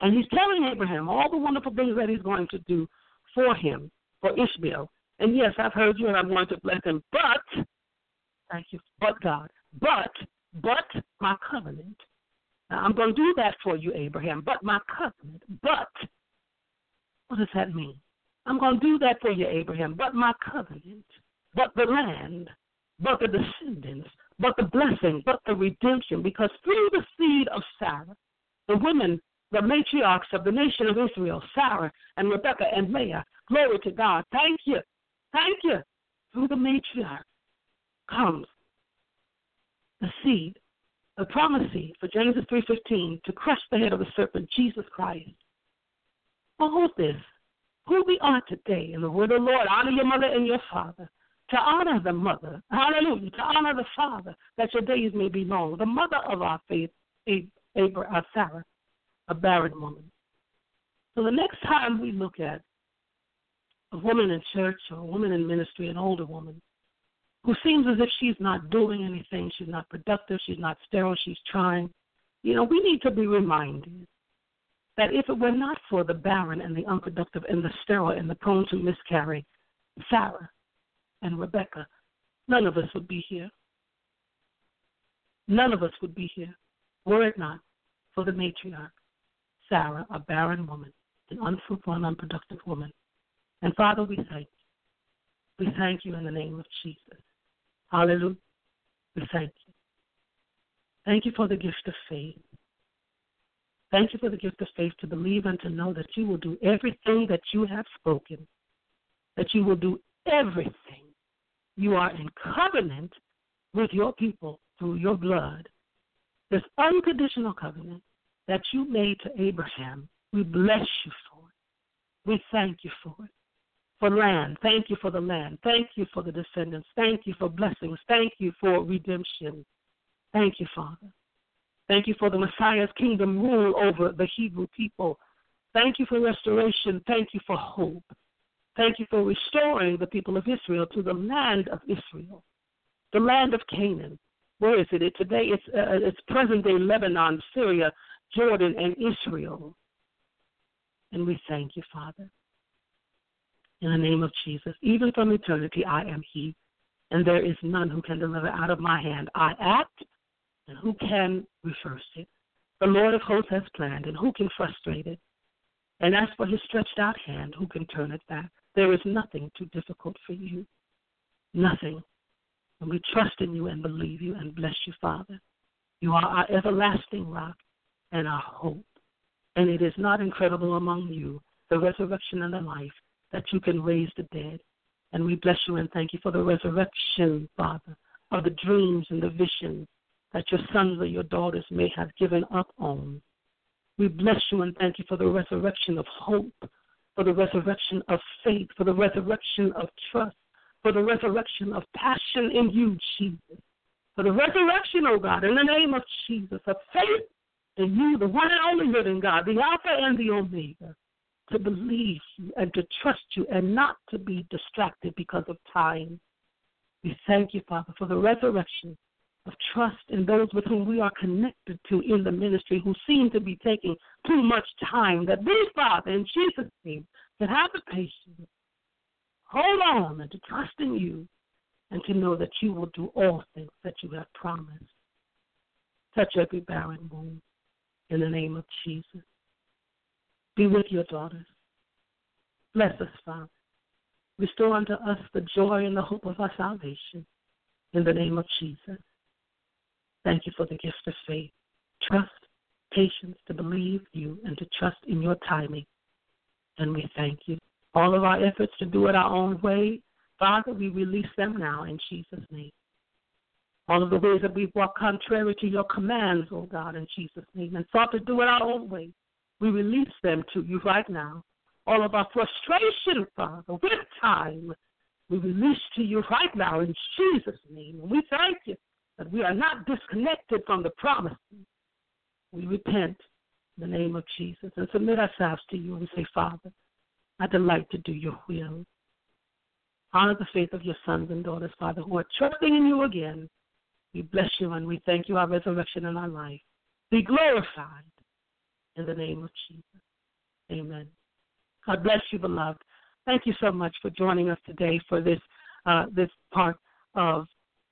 And He's telling Abraham all the wonderful things that He's going to do for him for Ishmael. And yes, I've heard you and I'm going to bless him. But, thank you, but God, but, but my covenant. Now, I'm going to do that for you, Abraham, but my covenant. But, what does that mean? I'm going to do that for you, Abraham, but my covenant, but the land, but the descendants, but the blessing, but the redemption, because through the seed of Sarah, the women, the matriarchs of the nation of Israel, Sarah and Rebekah and Leah, Glory to God. Thank you. Thank you. Through the matriarch comes the seed, the promised seed for Genesis 3.15 to crush the head of the serpent, Jesus Christ. Hold this. Who we are today in the word of the Lord, honor your mother and your father. To honor the mother, hallelujah, to honor the father, that your days may be long. The mother of our faith, Abraham, uh, Sarah, a barren woman. So the next time we look at a woman in church or a woman in ministry, an older woman, who seems as if she's not doing anything, she's not productive, she's not sterile, she's trying. You know, we need to be reminded that if it were not for the barren and the unproductive and the sterile and the prone to miscarry, Sarah and Rebecca, none of us would be here. None of us would be here were it not for the matriarch, Sarah, a barren woman, an unfruitful and unproductive woman, and Father, we thank you. We thank you in the name of Jesus. Hallelujah. We thank you. Thank you for the gift of faith. Thank you for the gift of faith to believe and to know that you will do everything that you have spoken, that you will do everything. You are in covenant with your people through your blood. This unconditional covenant that you made to Abraham, we bless you for it. We thank you for it for land. Thank you for the land. Thank you for the descendants. Thank you for blessings. Thank you for redemption. Thank you, Father. Thank you for the Messiah's kingdom rule over the Hebrew people. Thank you for restoration. Thank you for hope. Thank you for restoring the people of Israel to the land of Israel, the land of Canaan. Where is it? Today it's, uh, it's present day Lebanon, Syria, Jordan, and Israel. And we thank you, Father in the name of Jesus. Even from eternity, I am He, and there is none who can deliver out of my hand. I act, and who can reverse it? The Lord of hosts has planned, and who can frustrate it? And as for his stretched out hand, who can turn it back? There is nothing too difficult for you. Nothing. And we trust in you and believe you and bless you, Father. You are our everlasting rock and our hope. And it is not incredible among you, the resurrection and the life, that you can raise the dead. And we bless you and thank you for the resurrection, Father, of the dreams and the visions that your sons or your daughters may have given up on. We bless you and thank you for the resurrection of hope, for the resurrection of faith, for the resurrection of trust, for the resurrection of passion in you, Jesus. For the resurrection, oh God, in the name of Jesus, of faith in you, the one and only living God, the Alpha and the Omega to believe you and to trust you and not to be distracted because of time. We thank you, Father, for the resurrection of trust in those with whom we are connected to in the ministry who seem to be taking too much time, that we, Father, in Jesus' name, can have the patience, hold on, and to trust in you, and to know that you will do all things that you have promised. Touch every barren womb in the name of Jesus. Be with your daughters. Bless us, Father. Restore unto us the joy and the hope of our salvation. in the name of Jesus. Thank you for the gift of faith, trust, patience to believe you and to trust in your timing. And we thank you. All of our efforts to do it our own way, Father, we release them now in Jesus' name. All of the ways that we've walked contrary to your commands, oh God, in Jesus' name, and sought to do it our own way, we release them to you right now. All of our frustration, Father, with time, we release to you right now in Jesus' name. And we thank you that we are not disconnected from the promise. We repent in the name of Jesus and submit ourselves to you. We say, Father, I delight to do your will. Honor the faith of your sons and daughters, Father, who are trusting in you again. We bless you and we thank you, our resurrection and our life. Be glorified in the name of Jesus. Amen. God bless you, beloved. Thank you so much for joining us today for this uh, this part of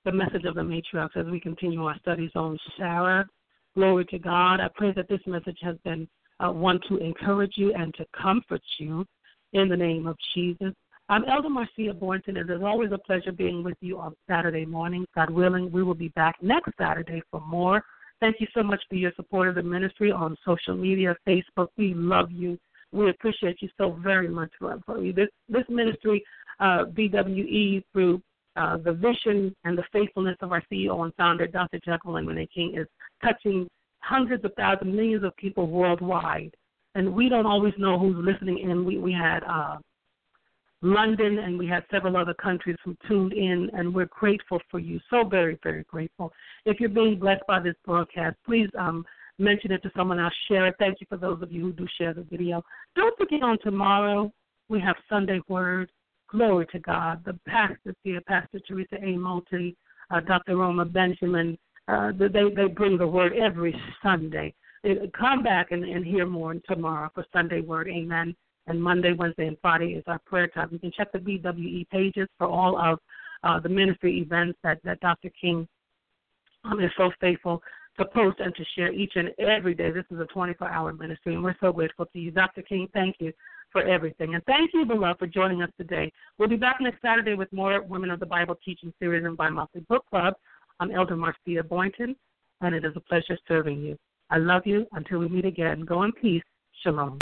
the message of the matriarchs as we continue our studies on Sarah. Glory to God. I pray that this message has been uh, one to encourage you and to comfort you in the name of Jesus. I'm Elder Marcia Boynton, and it's always a pleasure being with you on Saturday morning. God willing, we will be back next Saturday for more. Thank you so much for your support of the ministry on social media, Facebook. We love you. We appreciate you so very much for, for this this ministry, uh, BWE, through uh, the vision and the faithfulness of our CEO and founder, Dr. Jacqueline Renee King, is touching hundreds of thousands, millions of people worldwide. And we don't always know who's listening in. We we had uh, London and we had several other countries who tuned in, and we're grateful for you. So very very grateful. If you're being blessed by this broadcast, please um, mention it to someone else, share it. Thank you for those of you who do share the video. Don't forget on tomorrow we have Sunday Word. Glory to God. The pastors here, Pastor Teresa A. Multi, uh, Dr. Roma Benjamin, uh, they they bring the word every Sunday. Come back and, and hear more tomorrow for Sunday Word. Amen. And Monday, Wednesday, and Friday is our prayer time. You can check the BWE pages for all of uh, the ministry events that, that Dr. King um, is so faithful to post and to share each and every day. This is a 24 hour ministry, and we're so grateful to you. Dr. King, thank you for everything. And thank you, beloved, for joining us today. We'll be back next Saturday with more Women of the Bible teaching series and bi monthly book club. I'm Elder Marcia Boynton, and it is a pleasure serving you. I love you. Until we meet again, go in peace. Shalom.